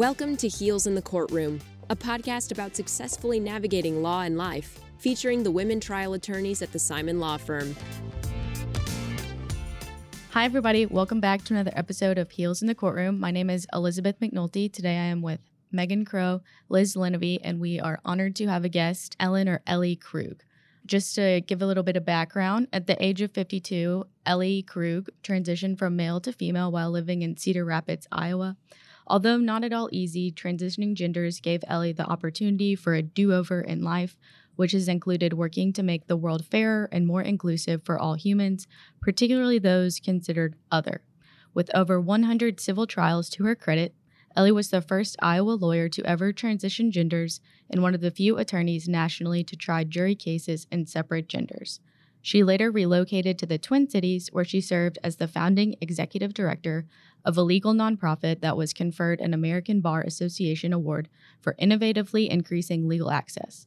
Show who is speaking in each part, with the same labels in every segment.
Speaker 1: Welcome to Heels in the Courtroom, a podcast about successfully navigating law and life, featuring the women trial attorneys at the Simon Law Firm.
Speaker 2: Hi, everybody. Welcome back to another episode of Heels in the Courtroom. My name is Elizabeth McNulty. Today I am with Megan Crow, Liz Lenevy, and we are honored to have a guest, Ellen or Ellie Krug. Just to give a little bit of background, at the age of 52, Ellie Krug transitioned from male to female while living in Cedar Rapids, Iowa. Although not at all easy, transitioning genders gave Ellie the opportunity for a do over in life, which has included working to make the world fairer and more inclusive for all humans, particularly those considered other. With over 100 civil trials to her credit, Ellie was the first Iowa lawyer to ever transition genders and one of the few attorneys nationally to try jury cases in separate genders. She later relocated to the Twin Cities, where she served as the founding executive director of a legal nonprofit that was conferred an American Bar Association award for innovatively increasing legal access.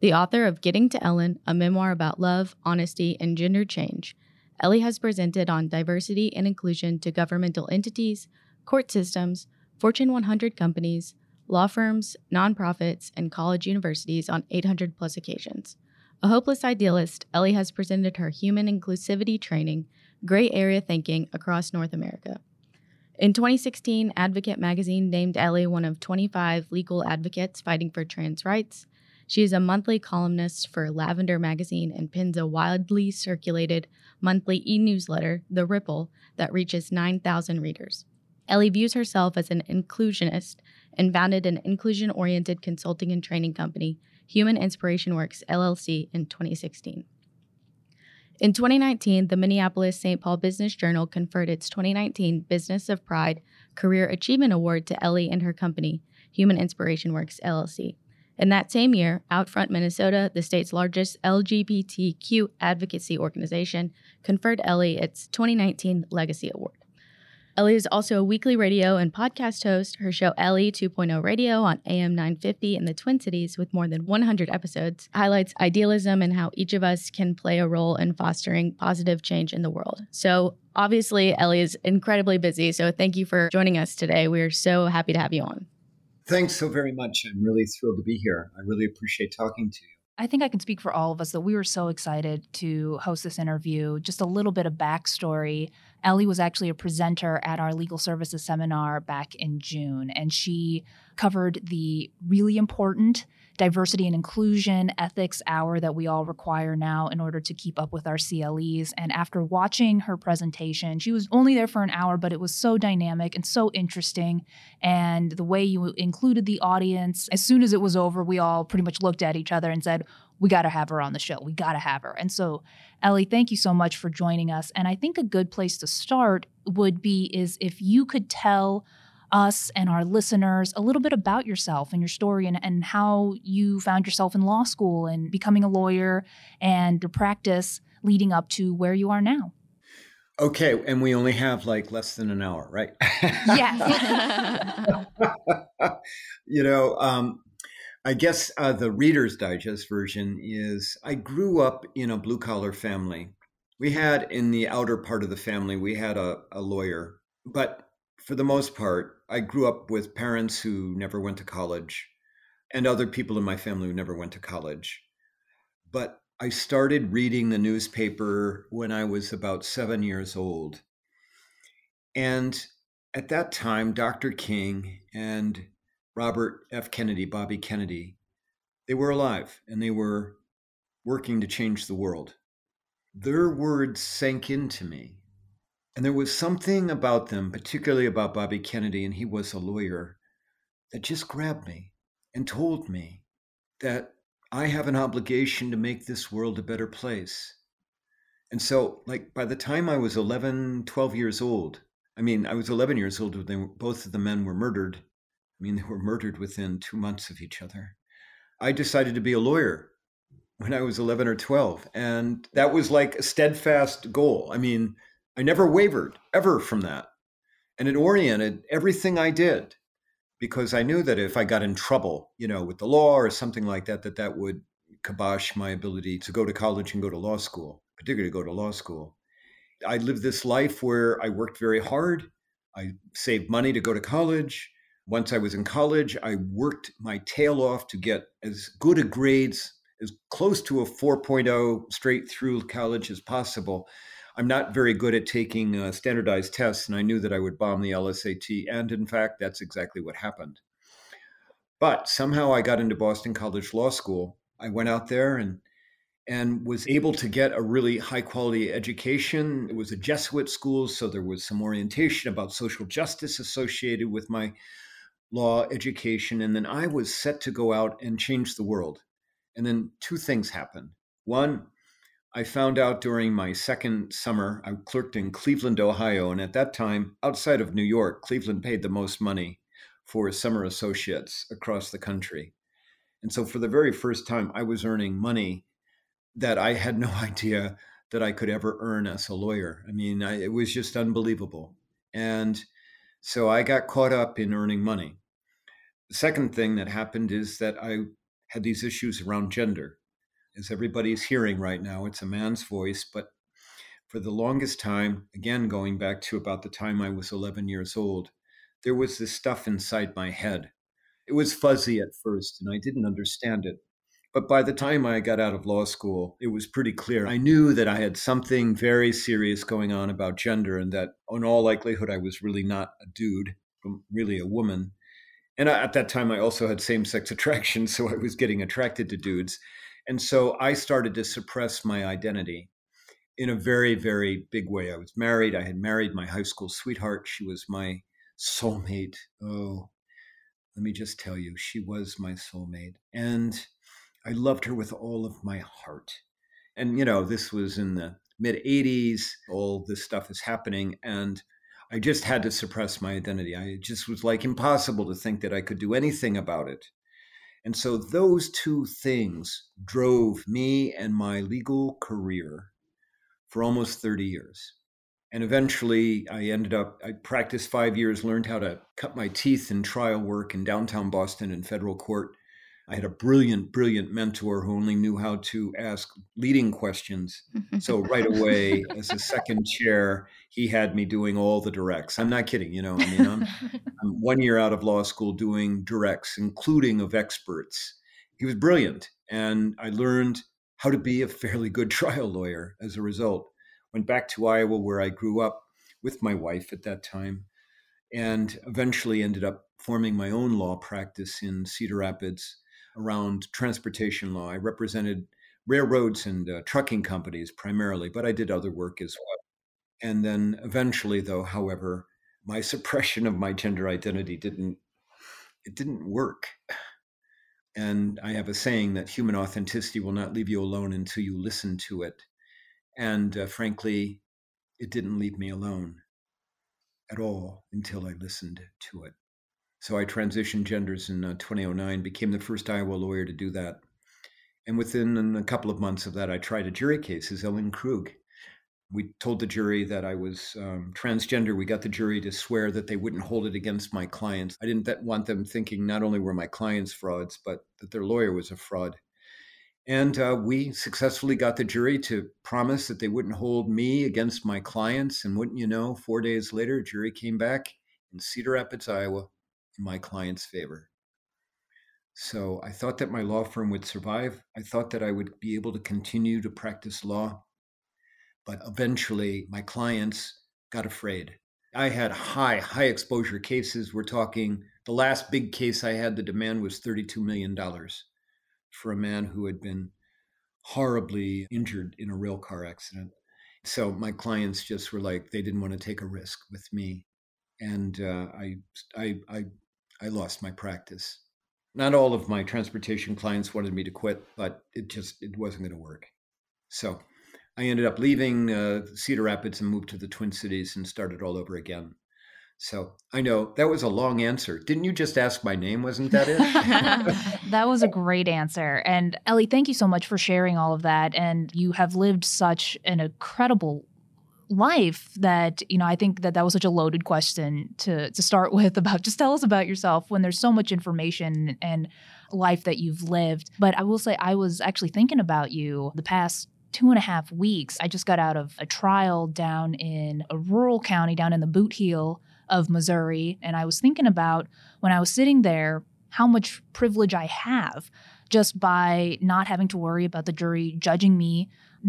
Speaker 2: The author of Getting to Ellen, a memoir about love, honesty, and gender change, Ellie has presented on diversity and inclusion to governmental entities, court systems, Fortune 100 companies, law firms, nonprofits, and college universities on 800 plus occasions. A hopeless idealist, Ellie has presented her human inclusivity training, gray area thinking across North America. In 2016, Advocate magazine named Ellie one of 25 legal advocates fighting for trans rights. She is a monthly columnist for Lavender magazine and pins a widely circulated monthly e newsletter, The Ripple, that reaches 9,000 readers. Ellie views herself as an inclusionist and founded an inclusion oriented consulting and training company, Human Inspiration Works LLC, in 2016. In 2019, the Minneapolis St. Paul Business Journal conferred its 2019 Business of Pride Career Achievement Award to Ellie and her company, Human Inspiration Works LLC. In that same year, Outfront Minnesota, the state's largest LGBTQ advocacy organization, conferred Ellie its 2019 Legacy Award. Ellie is also a weekly radio and podcast host. Her show Ellie 2.0 Radio on AM 950 in the Twin Cities, with more than 100 episodes, highlights idealism and how each of us can play a role in fostering positive change in the world. So, obviously, Ellie is incredibly busy. So, thank you for joining us today. We're so happy to have you on.
Speaker 3: Thanks so very much. I'm really thrilled to be here. I really appreciate talking to you.
Speaker 4: I think I can speak for all of us that we were so excited to host this interview. Just a little bit of backstory. Ellie was actually a presenter at our legal services seminar back in June, and she covered the really important diversity and inclusion ethics hour that we all require now in order to keep up with our CLEs. And after watching her presentation, she was only there for an hour, but it was so dynamic and so interesting. And the way you included the audience, as soon as it was over, we all pretty much looked at each other and said, we got to have her on the show. We got to have her. And so, Ellie, thank you so much for joining us. And I think a good place to start would be is if you could tell us and our listeners a little bit about yourself and your story and, and how you found yourself in law school and becoming a lawyer and your practice leading up to where you are now.
Speaker 3: Okay, and we only have like less than an hour, right?
Speaker 4: Yes.
Speaker 3: you know, um, I guess uh, the Reader's Digest version is I grew up in a blue collar family. We had in the outer part of the family, we had a, a lawyer, but for the most part, I grew up with parents who never went to college and other people in my family who never went to college. But I started reading the newspaper when I was about seven years old. And at that time, Dr. King and Robert F. Kennedy, Bobby Kennedy, they were alive and they were working to change the world. Their words sank into me and there was something about them, particularly about Bobby Kennedy, and he was a lawyer, that just grabbed me and told me that I have an obligation to make this world a better place. And so, like, by the time I was 11, 12 years old, I mean, I was 11 years old when were, both of the men were murdered. I mean, they were murdered within two months of each other. I decided to be a lawyer when I was 11 or 12. And that was like a steadfast goal. I mean, I never wavered ever from that. And it oriented everything I did because I knew that if I got in trouble, you know, with the law or something like that, that that would kibosh my ability to go to college and go to law school, particularly go to law school. I lived this life where I worked very hard. I saved money to go to college. Once I was in college, I worked my tail off to get as good a grades, as close to a 4.0 straight through college as possible. I'm not very good at taking uh, standardized tests, and I knew that I would bomb the LSAT. And in fact, that's exactly what happened. But somehow I got into Boston College Law School. I went out there and and was able to get a really high quality education. It was a Jesuit school, so there was some orientation about social justice associated with my law education. And then I was set to go out and change the world. And then two things happened. One, I found out during my second summer, I clerked in Cleveland, Ohio. And at that time, outside of New York, Cleveland paid the most money for summer associates across the country. And so for the very first time, I was earning money that I had no idea that I could ever earn as a lawyer. I mean, I, it was just unbelievable. And so I got caught up in earning money. The second thing that happened is that I had these issues around gender. As everybody's hearing right now, it's a man's voice, but for the longest time, again, going back to about the time I was 11 years old, there was this stuff inside my head. It was fuzzy at first, and I didn't understand it. But by the time I got out of law school, it was pretty clear. I knew that I had something very serious going on about gender, and that in all likelihood, I was really not a dude, really a woman. And at that time, I also had same sex attraction, so I was getting attracted to dudes. And so I started to suppress my identity in a very, very big way. I was married. I had married my high school sweetheart. She was my soulmate. Oh, let me just tell you, she was my soulmate. And I loved her with all of my heart. And, you know, this was in the mid 80s, all this stuff is happening. And I just had to suppress my identity. I just was like impossible to think that I could do anything about it. And so those two things drove me and my legal career for almost 30 years. And eventually I ended up, I practiced five years, learned how to cut my teeth in trial work in downtown Boston in federal court I had a brilliant, brilliant mentor who only knew how to ask leading questions. So right away, as a second chair, he had me doing all the directs. I'm not kidding. You know, I mean, I'm, I'm one year out of law school doing directs, including of experts. He was brilliant, and I learned how to be a fairly good trial lawyer as a result. Went back to Iowa, where I grew up with my wife at that time, and eventually ended up forming my own law practice in Cedar Rapids around transportation law. I represented railroads and uh, trucking companies primarily, but I did other work as well. And then eventually, though, however, my suppression of my gender identity didn't it didn't work. And I have a saying that human authenticity will not leave you alone until you listen to it. And uh, frankly, it didn't leave me alone at all until I listened to it. So I transitioned genders in uh, 2009, became the first Iowa lawyer to do that. And within a couple of months of that, I tried a jury case as Ellen Krug. We told the jury that I was um, transgender. We got the jury to swear that they wouldn't hold it against my clients. I didn't want them thinking not only were my clients frauds, but that their lawyer was a fraud. And uh, we successfully got the jury to promise that they wouldn't hold me against my clients. And wouldn't you know, four days later, a jury came back in Cedar Rapids, Iowa, in my client's favor. So I thought that my law firm would survive. I thought that I would be able to continue to practice law. But eventually, my clients got afraid. I had high, high exposure cases. We're talking the last big case I had, the demand was $32 million for a man who had been horribly injured in a rail car accident. So my clients just were like, they didn't want to take a risk with me. And uh, I, I, I I lost my practice. Not all of my transportation clients wanted me to quit, but it just it wasn't going to work. So I ended up leaving uh, Cedar Rapids and moved to the Twin Cities and started all over again. So I know that was a long answer. Didn't you just ask my name? Wasn't that it?
Speaker 4: that was a great answer. And Ellie, thank you so much for sharing all of that. And you have lived such an incredible life that you know i think that that was such a loaded question to to start with about just tell us about yourself when there's so much information and life that you've lived but i will say i was actually thinking about you the past two and a half weeks i just got out of a trial down in a rural county down in the boot heel of Missouri. And I was thinking about when I was sitting there how much privilege I have just by not having to worry about the jury judging me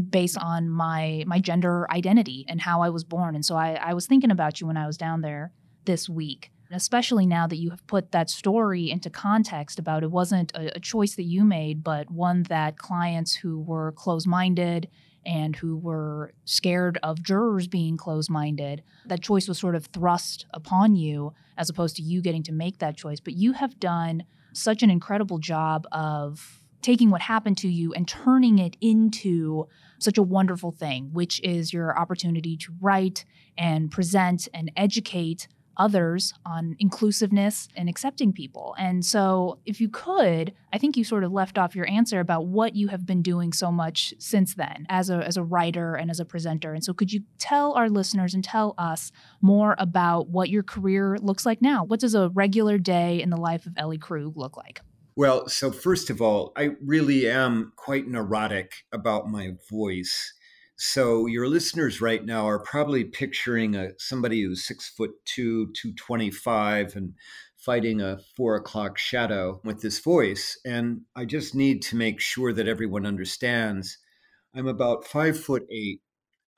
Speaker 4: based on my my gender identity and how I was born. And so I, I was thinking about you when I was down there this week especially now that you have put that story into context about it wasn't a, a choice that you made, but one that clients who were closed minded and who were scared of jurors being closed minded, that choice was sort of thrust upon you as opposed to you getting to make that choice. But you have done such an incredible job of taking what happened to you and turning it into such a wonderful thing, which is your opportunity to write and present and educate others on inclusiveness and accepting people. And so, if you could, I think you sort of left off your answer about what you have been doing so much since then as a, as a writer and as a presenter. And so, could you tell our listeners and tell us more about what your career looks like now? What does a regular day in the life of Ellie Krug look like?
Speaker 3: Well, so first of all, I really am quite neurotic about my voice. So your listeners right now are probably picturing a somebody who's six foot two, two twenty five, and fighting a four o'clock shadow with this voice. And I just need to make sure that everyone understands. I'm about five foot eight,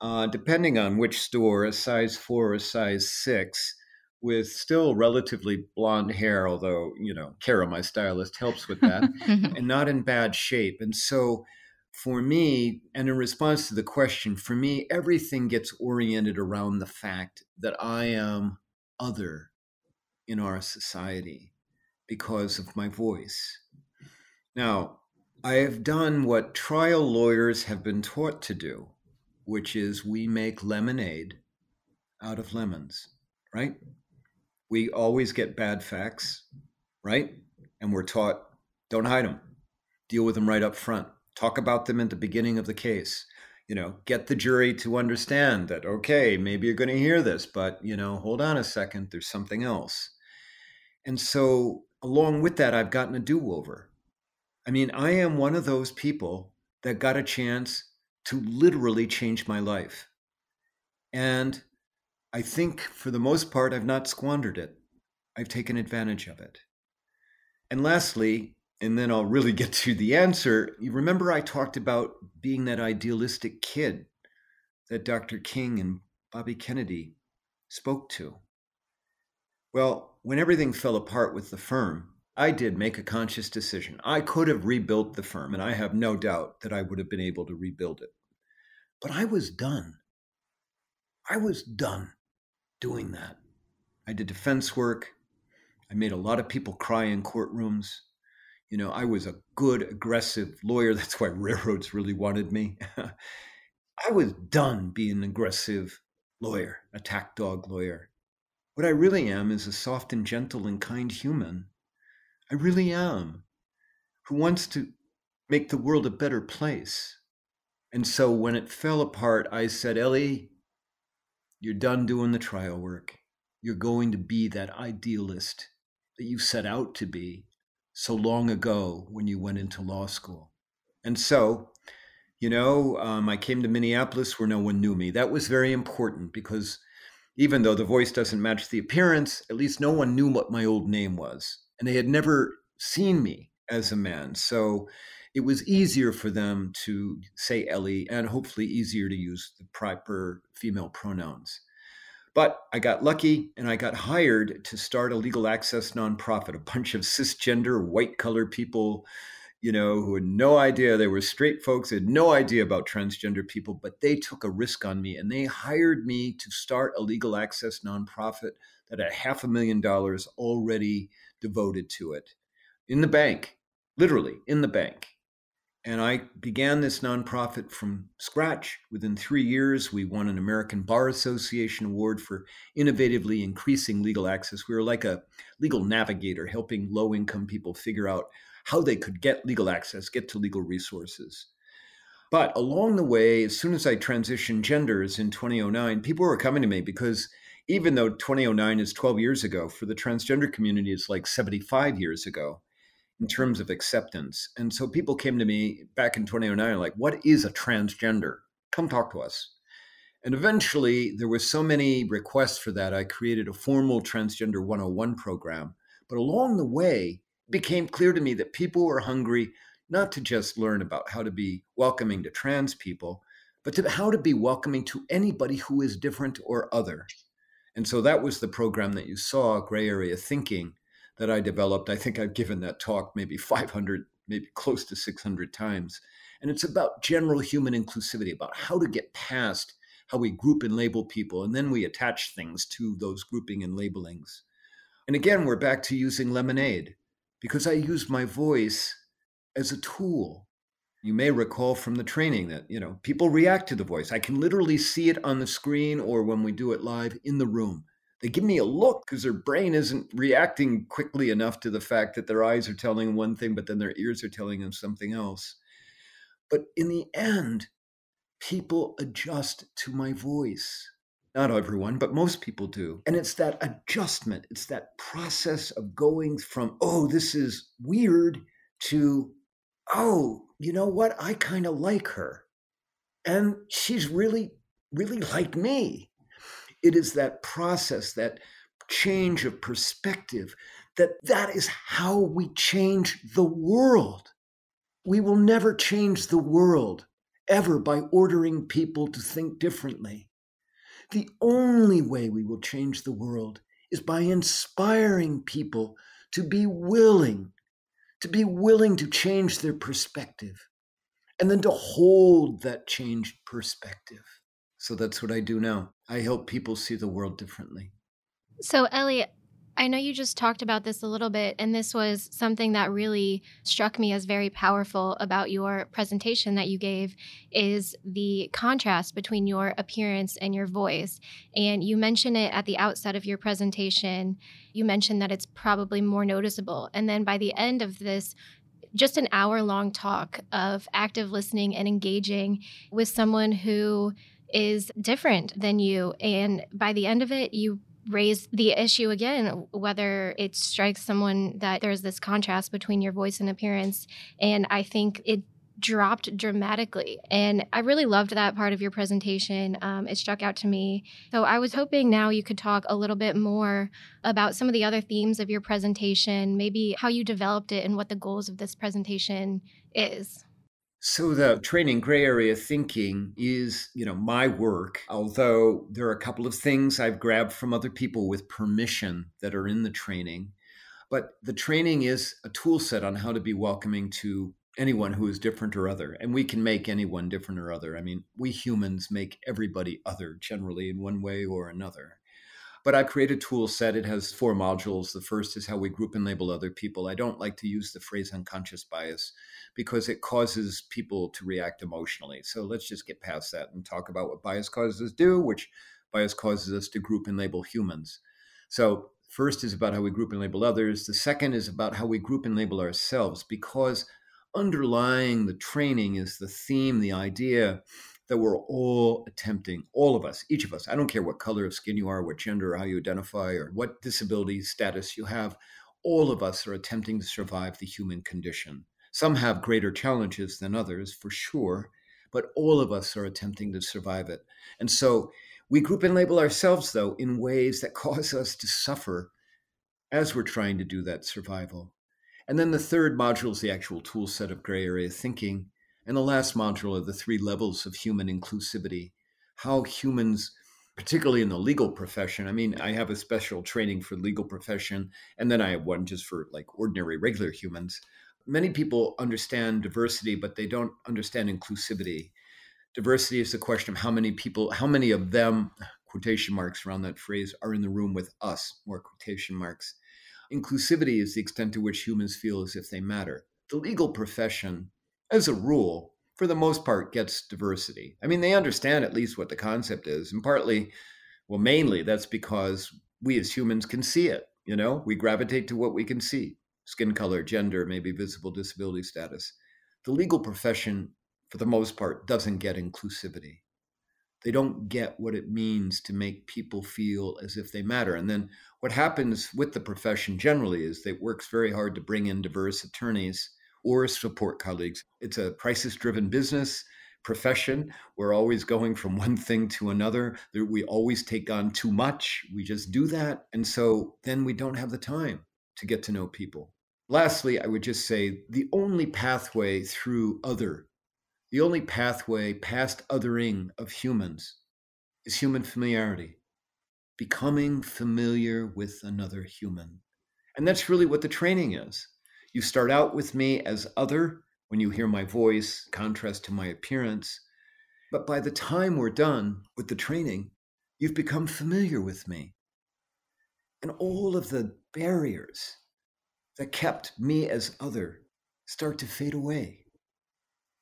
Speaker 3: uh, depending on which store, a size four or a size six, with still relatively blonde hair, although you know Kara, my stylist, helps with that, mm-hmm. and not in bad shape. And so for me, and in response to the question, for me, everything gets oriented around the fact that I am other in our society because of my voice. Now, I have done what trial lawyers have been taught to do, which is we make lemonade out of lemons, right? We always get bad facts, right? And we're taught don't hide them, deal with them right up front. Talk about them at the beginning of the case. You know get the jury to understand that okay maybe you're going to hear this but you know hold on a second there's something else. And so along with that i've gotten a do-over. I mean i am one of those people that got a chance to literally change my life. And i think for the most part i've not squandered it i've taken advantage of it and lastly and then I'll really get to the answer. You remember I talked about being that idealistic kid that Dr. King and Bobby Kennedy spoke to. Well, when everything fell apart with the firm, I did make a conscious decision. I could have rebuilt the firm, and I have no doubt that I would have been able to rebuild it. But I was done. I was done doing that. I did defense work. I made a lot of people cry in courtrooms. You know, I was a good, aggressive lawyer. That's why railroads really wanted me. I was done being an aggressive lawyer, attack dog lawyer. What I really am is a soft and gentle and kind human. I really am, who wants to make the world a better place. And so when it fell apart, I said, Ellie, you're done doing the trial work. You're going to be that idealist that you set out to be so long ago when you went into law school. And so, you know, um, I came to Minneapolis where no one knew me. That was very important because even though the voice doesn't match the appearance, at least no one knew what my old name was. And they had never seen me as a man. So it was easier for them to say Ellie and hopefully easier to use the proper female pronouns. But I got lucky and I got hired to start a legal access nonprofit, a bunch of cisgender, white collar people, you know, who had no idea they were straight folks, had no idea about transgender people, but they took a risk on me and they hired me to start a legal access nonprofit that had half a million dollars already devoted to it in the bank, literally in the bank. And I began this nonprofit from scratch. Within three years, we won an American Bar Association award for innovatively increasing legal access. We were like a legal navigator, helping low income people figure out how they could get legal access, get to legal resources. But along the way, as soon as I transitioned genders in 2009, people were coming to me because even though 2009 is 12 years ago, for the transgender community, it's like 75 years ago in terms of acceptance. And so people came to me back in 2009 like, what is a transgender? Come talk to us. And eventually, there were so many requests for that, I created a formal Transgender 101 program. But along the way, it became clear to me that people were hungry not to just learn about how to be welcoming to trans people, but to how to be welcoming to anybody who is different or other. And so that was the program that you saw, Gray Area Thinking, that I developed. I think I've given that talk maybe 500, maybe close to 600 times. And it's about general human inclusivity, about how to get past how we group and label people, and then we attach things to those grouping and labelings. And again, we're back to using lemonade because I use my voice as a tool. You may recall from the training that, you know, people react to the voice. I can literally see it on the screen or when we do it live in the room. They give me a look because their brain isn't reacting quickly enough to the fact that their eyes are telling one thing, but then their ears are telling them something else. But in the end, people adjust to my voice. Not everyone, but most people do. And it's that adjustment, it's that process of going from, oh, this is weird, to, oh, you know what? I kind of like her. And she's really, really like me. It is that process, that change of perspective, that that is how we change the world. We will never change the world ever by ordering people to think differently. The only way we will change the world is by inspiring people to be willing, to be willing to change their perspective, and then to hold that changed perspective. So that's what I do now. I help people see the world differently.
Speaker 5: So, Elliot, I know you just talked about this a little bit, and this was something that really struck me as very powerful about your presentation that you gave is the contrast between your appearance and your voice. And you mentioned it at the outset of your presentation. You mentioned that it's probably more noticeable. And then by the end of this, just an hour long talk of active listening and engaging with someone who is different than you. And by the end of it, you raise the issue again, whether it strikes someone that there's this contrast between your voice and appearance. And I think it dropped dramatically. And I really loved that part of your presentation. Um, it struck out to me. So I was hoping now you could talk a little bit more about some of the other themes of your presentation, maybe how you developed it and what the goals of this presentation is.
Speaker 3: So the training gray area thinking is, you know, my work, although there are a couple of things I've grabbed from other people with permission that are in the training. But the training is a tool set on how to be welcoming to anyone who is different or other. And we can make anyone different or other. I mean, we humans make everybody other generally in one way or another. But I created a tool set. It has four modules. The first is how we group and label other people. I don't like to use the phrase unconscious bias because it causes people to react emotionally. So let's just get past that and talk about what bias causes us do, which bias causes us to group and label humans. So first is about how we group and label others. The second is about how we group and label ourselves because underlying the training is the theme, the idea that we're all attempting, all of us, each of us, I don't care what color of skin you are, what gender, how you identify, or what disability status you have, all of us are attempting to survive the human condition. Some have greater challenges than others, for sure, but all of us are attempting to survive it. And so we group and label ourselves, though, in ways that cause us to suffer as we're trying to do that survival. And then the third module is the actual tool set of gray area thinking and the last module are the three levels of human inclusivity, how humans, particularly in the legal profession, I mean, I have a special training for legal profession, and then I have one just for like ordinary, regular humans. Many people understand diversity, but they don't understand inclusivity. Diversity is the question of how many people, how many of them, quotation marks around that phrase, are in the room with us, more quotation marks. Inclusivity is the extent to which humans feel as if they matter. The legal profession as a rule, for the most part, gets diversity. I mean, they understand at least what the concept is, and partly, well, mainly that's because we as humans can see it. You know, we gravitate to what we can see skin color, gender, maybe visible disability status. The legal profession, for the most part, doesn't get inclusivity. They don't get what it means to make people feel as if they matter. And then what happens with the profession generally is that it works very hard to bring in diverse attorneys or support colleagues. It's a crisis driven business. profession. We're always going from one thing to another. We always take on too much. We just do that. And so then we don't have the time to get to know people. Lastly, I would just say the only pathway through other, the only pathway past othering of humans is human familiarity, becoming familiar with another human. And that's really what the training is. You start out with me as other when you hear my voice, contrast to my appearance. But by the time we're done with the training, you've become familiar with me. And all of the barriers that kept me as other start to fade away.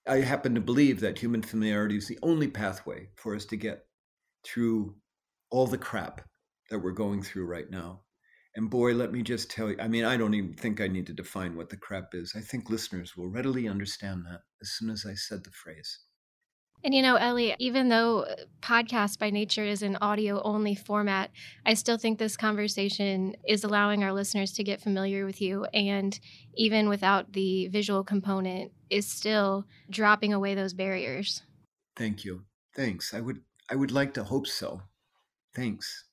Speaker 3: I happen to believe that human familiarity is the only pathway for us to get through all the crap that we're going through right now. And boy, let me just tell you I mean, I don't even think I need to define what the crap is. I think listeners will readily understand that as soon as I said the phrase.
Speaker 5: And you know, Ellie, even though podcast by nature is an audio only format, I still think this conversation is allowing our listeners to get familiar with you. And even without the visual component, is still dropping away those barriers.
Speaker 3: Thank you. Thanks. I would I would like to hope so. Thanks.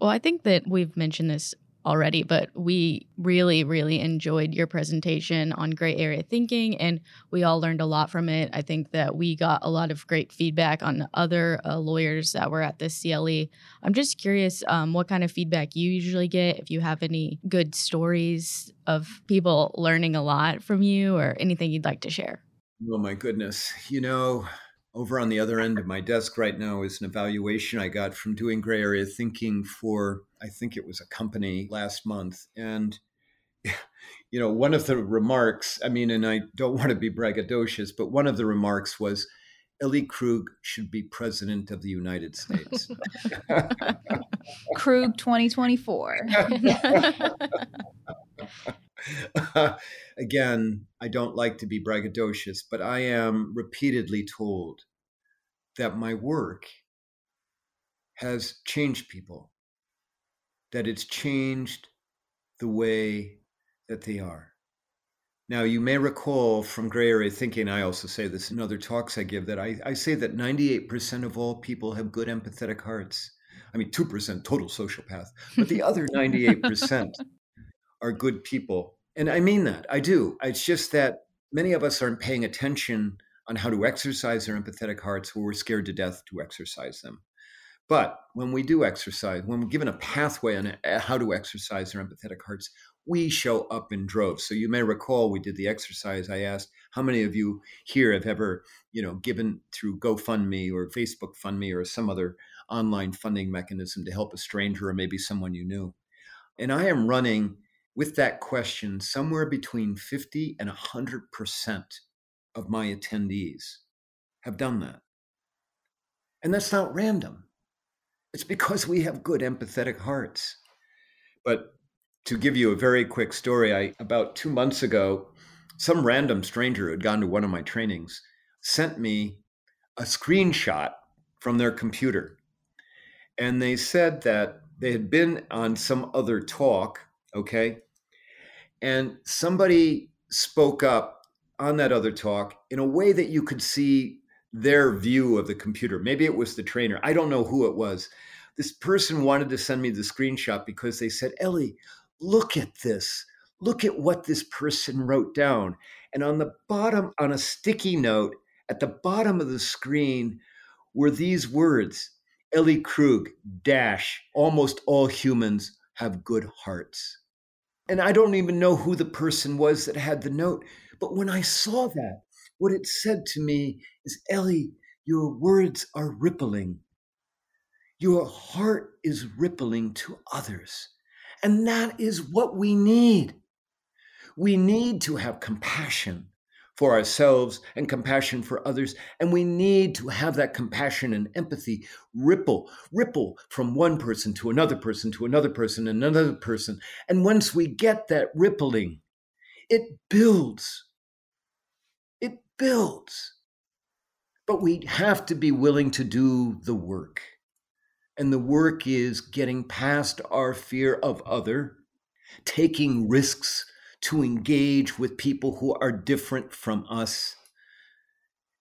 Speaker 2: Well, I think that we've mentioned this already, but we really, really enjoyed your presentation on gray area thinking, and we all learned a lot from it. I think that we got a lot of great feedback on other uh, lawyers that were at the CLE. I'm just curious um, what kind of feedback you usually get, if you have any good stories of people learning a lot from you, or anything you'd like to share.
Speaker 3: Oh, my goodness. You know, over on the other end of my desk right now is an evaluation I got from doing gray area thinking for, I think it was a company last month. And, you know, one of the remarks, I mean, and I don't want to be braggadocious, but one of the remarks was, Ellie Krug should be president of the United States.
Speaker 4: Krug 2024.
Speaker 3: again, I don't like to be braggadocious, but I am repeatedly told that my work has changed people, that it's changed the way that they are. Now, you may recall from gray area thinking, I also say this in other talks I give, that I, I say that 98% of all people have good empathetic hearts. I mean, 2% total sociopath, but the other 98% are good people. And I mean that. I do. It's just that many of us aren't paying attention on how to exercise our empathetic hearts or we're scared to death to exercise them. But when we do exercise, when we're given a pathway on uh, how to exercise our empathetic hearts, we show up in droves. So you may recall we did the exercise. I asked how many of you here have ever, you know, given through GoFundMe or Facebook Fund Me or some other online funding mechanism to help a stranger or maybe someone you knew. And I am running with that question, somewhere between 50 and 100% of my attendees have done that. And that's not random. It's because we have good empathetic hearts. But to give you a very quick story, I about 2 months ago, some random stranger who had gone to one of my trainings sent me a screenshot from their computer. And they said that they had been on some other talk Okay. And somebody spoke up on that other talk in a way that you could see their view of the computer. Maybe it was the trainer. I don't know who it was. This person wanted to send me the screenshot because they said, Ellie, look at this. Look at what this person wrote down. And on the bottom, on a sticky note at the bottom of the screen, were these words Ellie Krug, dash, almost all humans have good hearts. And I don't even know who the person was that had the note. But when I saw that, what it said to me is Ellie, your words are rippling. Your heart is rippling to others. And that is what we need. We need to have compassion for ourselves and compassion for others. And we need to have that compassion and empathy ripple, ripple from one person to another person to another person and another person. And once we get that rippling, it builds. Builds. But we have to be willing to do the work. And the work is getting past our fear of other, taking risks to engage with people who are different from us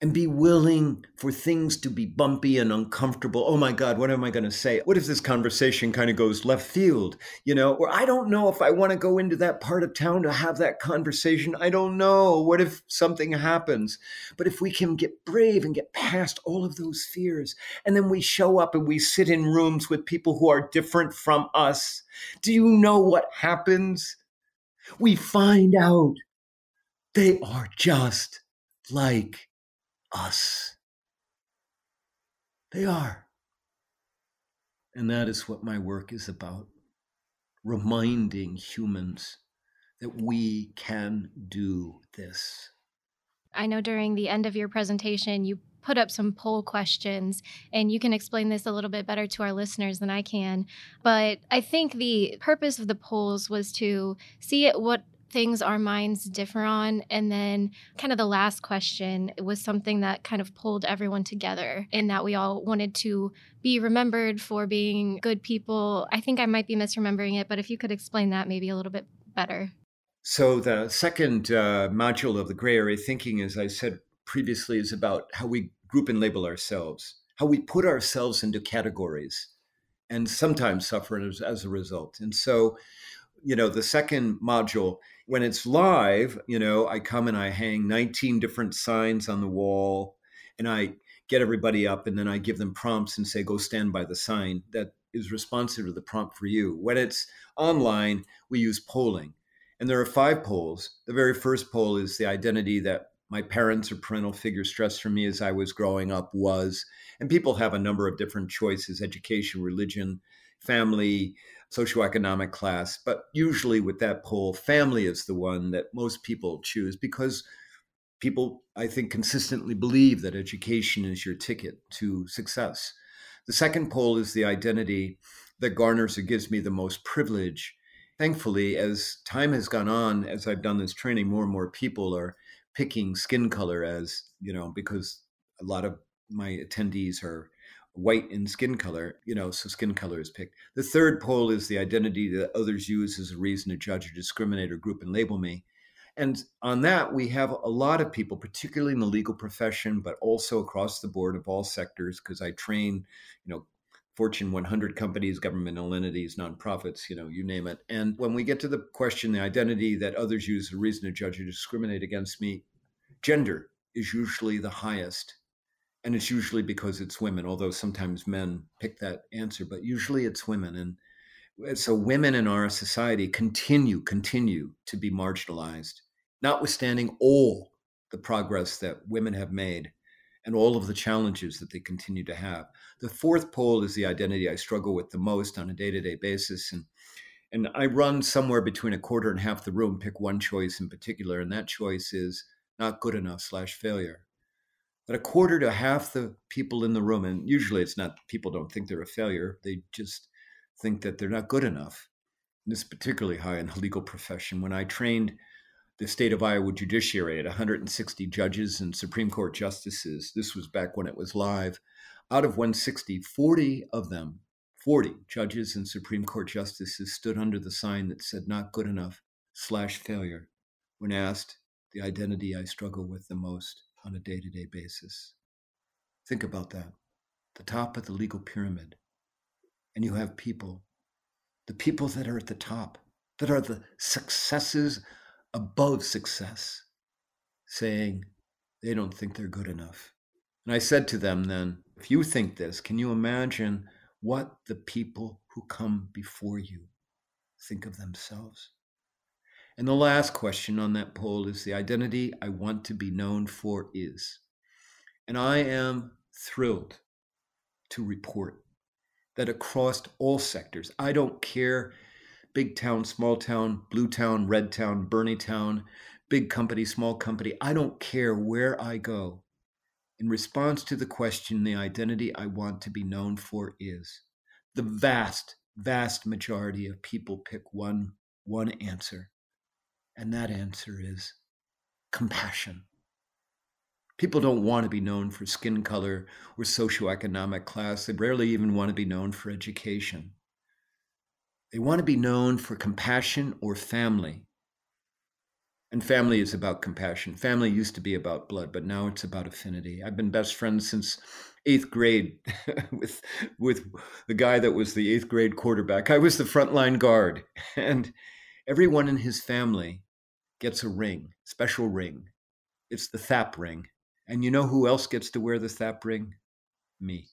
Speaker 3: and be willing for things to be bumpy and uncomfortable. Oh my God, what am I going to say? What if this conversation kind of goes left field, you know, or I don't know if I want to go into that part of town to have that conversation. I don't know. What if something happens? But if we can get brave and get past all of those fears, and then we show up and we sit in rooms with people who are different from us, do you know what happens? We find out they are just like us. They are. And that is what my work is about reminding humans that we can do this.
Speaker 5: I know during the end of your presentation, you put up some poll questions, and you can explain this a little bit better to our listeners than I can. But I think the purpose of the polls was to see what things our minds differ on. And then, kind of the last question was something that kind of pulled everyone together in that we all wanted to be remembered for being good people. I think I might be misremembering it, but if you could explain that maybe a little bit better.
Speaker 3: So, the second uh, module of the gray area thinking, as I said previously, is about how we group and label ourselves, how we put ourselves into categories and sometimes suffer as, as a result. And so, you know, the second module when it's live, you know, I come and I hang 19 different signs on the wall and I get everybody up and then I give them prompts and say, go stand by the sign that is responsive to the prompt for you. When it's online, we use polling. And there are five polls. The very first poll is the identity that my parents or parental figures stressed for me as I was growing up was. And people have a number of different choices education, religion, family, socioeconomic class. But usually with that poll, family is the one that most people choose because people, I think, consistently believe that education is your ticket to success. The second poll is the identity that garners or gives me the most privilege. Thankfully, as time has gone on, as I've done this training, more and more people are picking skin color as, you know, because a lot of my attendees are white in skin color, you know, so skin color is picked. The third poll is the identity that others use as a reason to judge or discriminate or group and label me. And on that, we have a lot of people, particularly in the legal profession, but also across the board of all sectors, because I train, you know, Fortune 100 companies, governmental entities, nonprofits, you know, you name it. And when we get to the question, the identity that others use as a reason to judge or discriminate against me, gender is usually the highest and it's usually because it's women although sometimes men pick that answer but usually it's women. And uh, so women in our society continue continue to be marginalized notwithstanding all the progress that women have made and all of the challenges that they continue to have. The fourth poll is the identity i struggle with the most on a day-to-day basis and and i run somewhere between a quarter and half the room pick one choice in particular and that choice is not good enough slash failure but a quarter to half the people in the room, and usually it's not people don't think they're a failure, they just think that they're not good enough. And this is particularly high in the legal profession. When I trained the state of Iowa judiciary at 160 judges and Supreme Court justices, this was back when it was live, out of 160, 40 of them, 40 judges and Supreme Court justices stood under the sign that said not good enough slash failure when asked the identity I struggle with the most on a day to day basis. Think about that. The top of the legal pyramid. And you have people, the people that are at the top, that are the successes above success, saying they don't think they're good enough. And I said to them then, if you think this, can you imagine what the people who come before you think of themselves? And the last question on that poll is the identity I want to be known for is. And I am thrilled to report that across all sectors, I don't care big town, small town, blue town, red town, Bernie town, big company, small company, I don't care where I go. In response to the question, the identity I want to be known for is the vast, vast majority of people pick one, one answer and that answer is compassion. People don't want to be known for skin color or socioeconomic class. They rarely even want to be known for education. They want to be known for compassion or family. And family is about compassion. Family used to be about blood, but now it's about affinity. I've been best friends since eighth grade with with the guy that was the eighth grade quarterback. I was the frontline guard, and everyone in his family gets a ring, special ring. It's the Thap ring. And you know who else gets to wear the Thap ring? Me.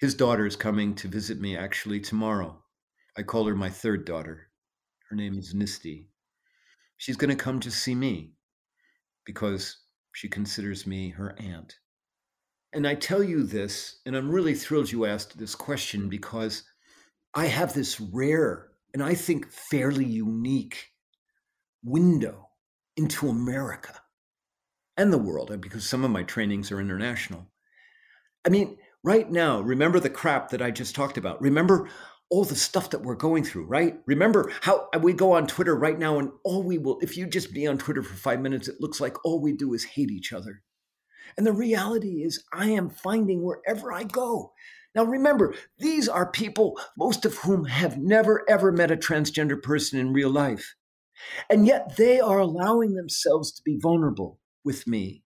Speaker 3: His daughter is coming to visit me actually tomorrow. I call her my third daughter. Her name is Nisty. She's going to come to see me because she considers me her aunt. And I tell you this, and I'm really thrilled you asked this question because I have this rare and I think fairly unique window into America and the world, because some of my trainings are international. I mean, right now, remember the crap that I just talked about. Remember all the stuff that we're going through, right? Remember how uh, we go on Twitter right now, and all we will, if you just be on Twitter for five minutes, it looks like all we do is hate each other. And the reality is, I am finding wherever I go. Now, remember, these are people, most of whom have never, ever met a transgender person in real life. And yet they are allowing themselves to be vulnerable with me.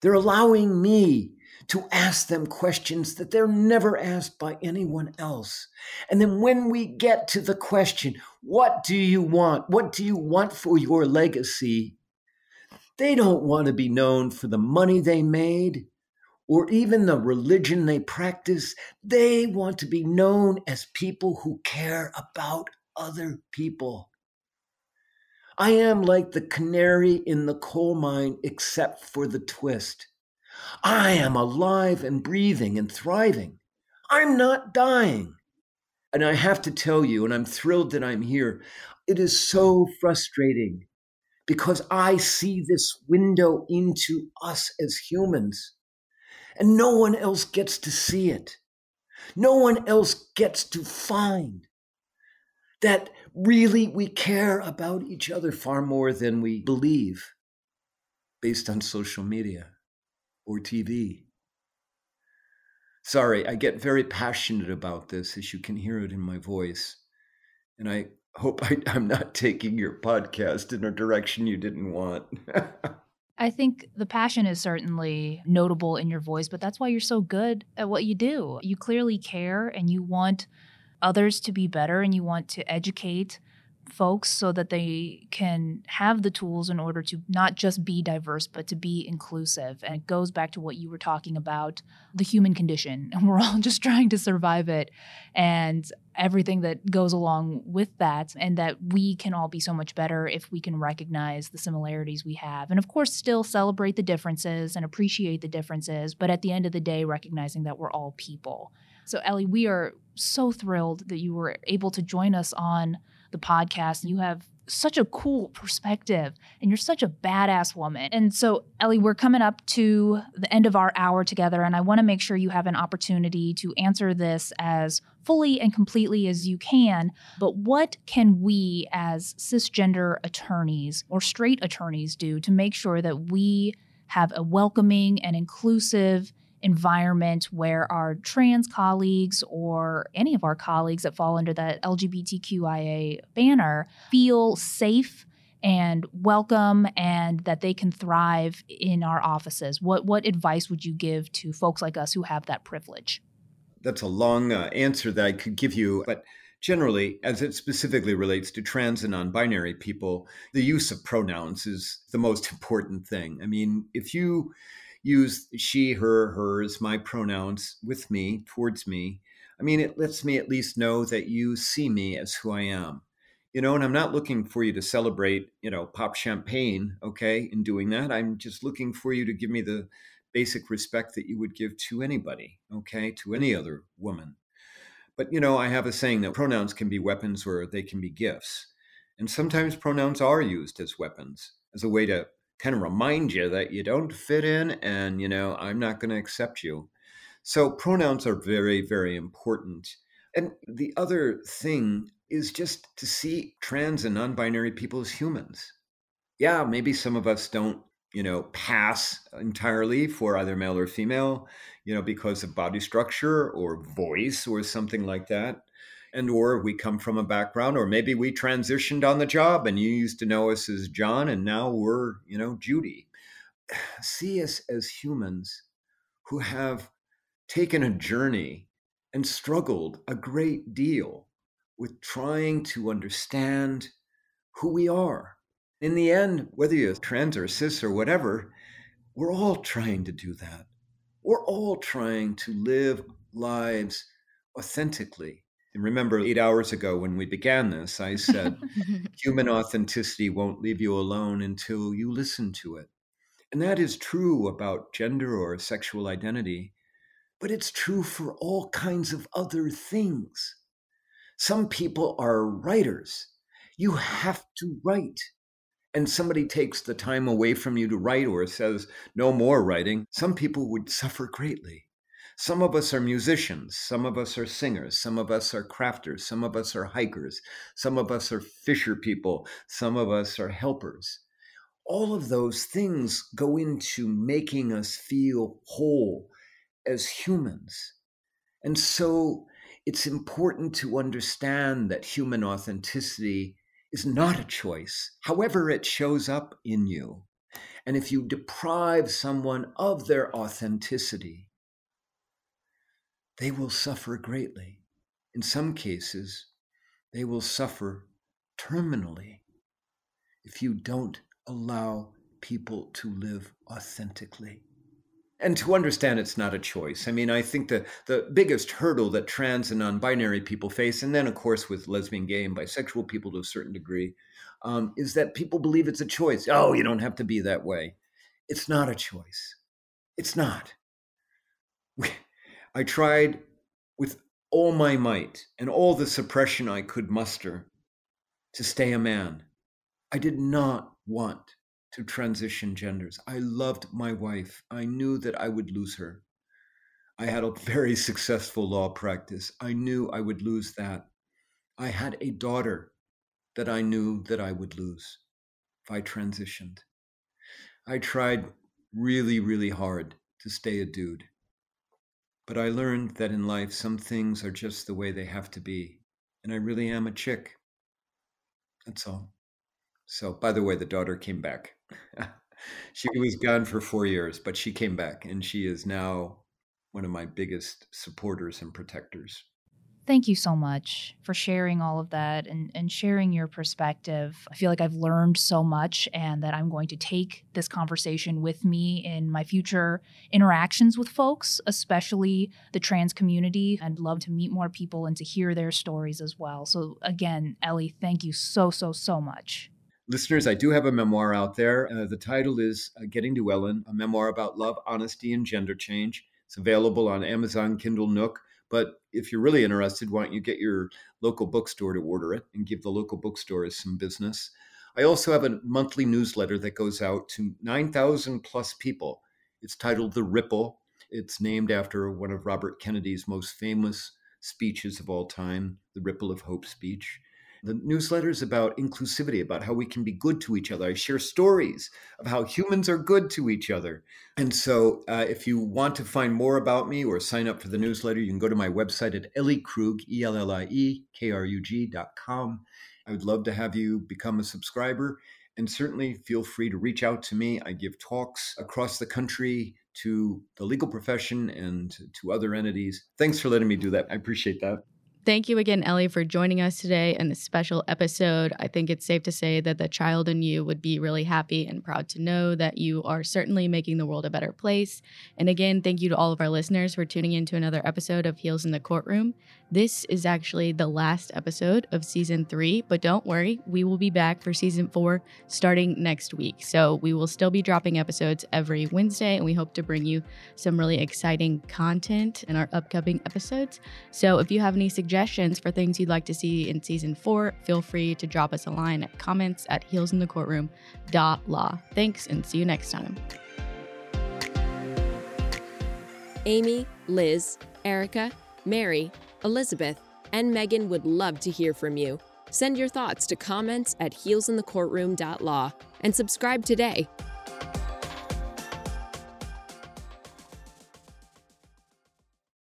Speaker 3: They're allowing me to ask them questions that they're never asked by anyone else. And then when we get to the question, what do you want? What do you want for your legacy? They don't want to be known for the money they made or even the religion they practice. They want to be known as people who care about other people. I am like the canary in the coal mine, except for the twist. I am alive and breathing and thriving. I'm not dying. And I have to tell you, and I'm thrilled that I'm here, it is so frustrating because I see this window into us as humans, and no one else gets to see it. No one else gets to find that really we care about each other far more than we believe based on social media or TV. Sorry, I get very passionate about this, as you can hear it in my voice. And I hope I, am not taking your podcast in a direction you didn't want.
Speaker 4: I think the passion is certainly notable in your voice, but that's why you're so good at what you do. You clearly care and you want others to be better and you want to educate folks so that they can have the tools in order to not just be diverse but to be inclusive. And it goes back to what you were talking about the human condition. And we're all just trying to survive it and everything that goes along with that and that we can all be so much better if we can recognize the similarities we have. And of course still celebrate the differences and appreciate the differences but at the end of the day recognizing that we're all people so ellie we are so thrilled that you were able to join us on the podcast. You have such a cool perspective and you're such a badass woman. And so, Ellie, we're coming up to the end of our hour together, and I want to make sure you have an opportunity to answer this as fully and completely as you can. But what can we as cisgender attorneys or straight attorneys do to make sure that we have a welcoming and inclusive environment where our trans colleagues or any of our colleagues that fall under that LGBTQIA banner feel safe and welcome and that they can thrive in our offices. What what advice would you give to folks like us who have that privilege?
Speaker 3: That's a long uh, answer that I could give you, but generally, as it specifically relates to trans and non binary people, the use of pronouns is the most important thing. I mean, if you use she, her, hers, my pronouns with me, towards me, I mean, it lets me at least know that you see me as who I am. You know, and I'm not looking for you to celebrate, you know, pop champagne, okay, in doing that. I'm just looking for you to give me the basic respect that you would give to anybody, okay, to any other woman. But, you know, I have a saying that pronouns can be weapons or they can be gifts. And sometimes pronouns are used as weapons, as a way to kind of remind you that you don't fit in and, you know, I'm not going to accept you. So pronouns are very, very important. And the other thing is just to see trans and non binary people as humans. Yeah, maybe some of us don't, you know, pass entirely for either male or female, you know, because of body structure or voice or something like that. And or we come from a background or maybe we transitioned on the job and you used to know us as John and now we're, you know, Judy. See us as humans who have taken a journey and struggled a great deal with trying to understand who we are. In the end, whether you're trans or cis or whatever, we're all trying to do that. We're all trying to live lives authentically. And remember, eight hours ago when we began this, I said, human authenticity won't leave you alone until you listen to it. And that is true about gender or sexual identity, but it's true for all kinds of other things. Some people are writers. You have to write. And somebody takes the time away from you to write or says, no more writing. Some people would suffer greatly. Some of us are musicians, some of us are singers, some of us are crafters, some of us are hikers, some of us are fisher people, some of us are helpers. All of those things go into making us feel whole as humans. And so it's important to understand that human authenticity is not a choice, however, it shows up in you. And if you deprive someone of their authenticity, they will suffer greatly. In some cases, they will suffer terminally if you don't allow people to live authentically and to understand it's not a choice. I mean, I think the the biggest hurdle that trans and non-binary people face, and then of course with lesbian, gay, and bisexual people to a certain degree, um, is that people believe it's a choice. Oh, you don't have to be that way. It's not a choice. It's not. I tried with all my might and all the suppression I could muster to stay a man. I did not want to transition genders. I loved my wife. I knew that I would lose her. I had a very successful law practice. I knew I would lose that. I had a daughter that I knew that I would lose if I transitioned. I tried really, really hard to stay a dude. But I learned that in life, some things are just the way they have to be. And I really am a chick. That's all. So, by the way, the daughter came back. she was gone for four years, but she came back and she is now one of my biggest supporters and protectors.
Speaker 4: Thank you so much for sharing all of that and, and sharing your perspective. I feel like I've learned so much and that I'm going to take this conversation with me in my future interactions with folks, especially the trans community. I'd love to meet more people and to hear their stories as well. So, again, Ellie, thank you so, so, so much.
Speaker 3: Listeners, I do have a memoir out there. Uh, the title is uh, Getting to Ellen, a memoir about love, honesty, and gender change. It's available on Amazon, Kindle, Nook. But if you're really interested, why don't you get your local bookstore to order it and give the local bookstores some business? I also have a monthly newsletter that goes out to 9,000 plus people. It's titled The Ripple. It's named after one of Robert Kennedy's most famous speeches of all time, the Ripple of Hope speech. The newsletter is about inclusivity, about how we can be good to each other. I share stories of how humans are good to each other. And so, uh, if you want to find more about me or sign up for the newsletter, you can go to my website at Ellie Krug, E L L I E K R U G dot com. I would love to have you become a subscriber. And certainly feel free to reach out to me. I give talks across the country to the legal profession and to other entities. Thanks for letting me do that. I appreciate that.
Speaker 2: Thank you again, Ellie, for joining us today in this special episode. I think it's safe to say that the child in you would be really happy and proud to know that you are certainly making the world a better place. And again, thank you to all of our listeners for tuning in to another episode of Heels in the Courtroom. This is actually the last episode of season three, but don't worry, we will be back for season four starting next week. So we will still be dropping episodes every Wednesday, and we hope to bring you some really exciting content in our upcoming episodes. So if you have any suggestions for things you'd like to see in season four, feel free to drop us a line at comments at heelsinthecourtroom.law. Thanks, and see you next time.
Speaker 1: Amy, Liz, Erica, Mary, Elizabeth, and Megan would love to hear from you. Send your thoughts to comments at heelsinthecourtroom.law and subscribe today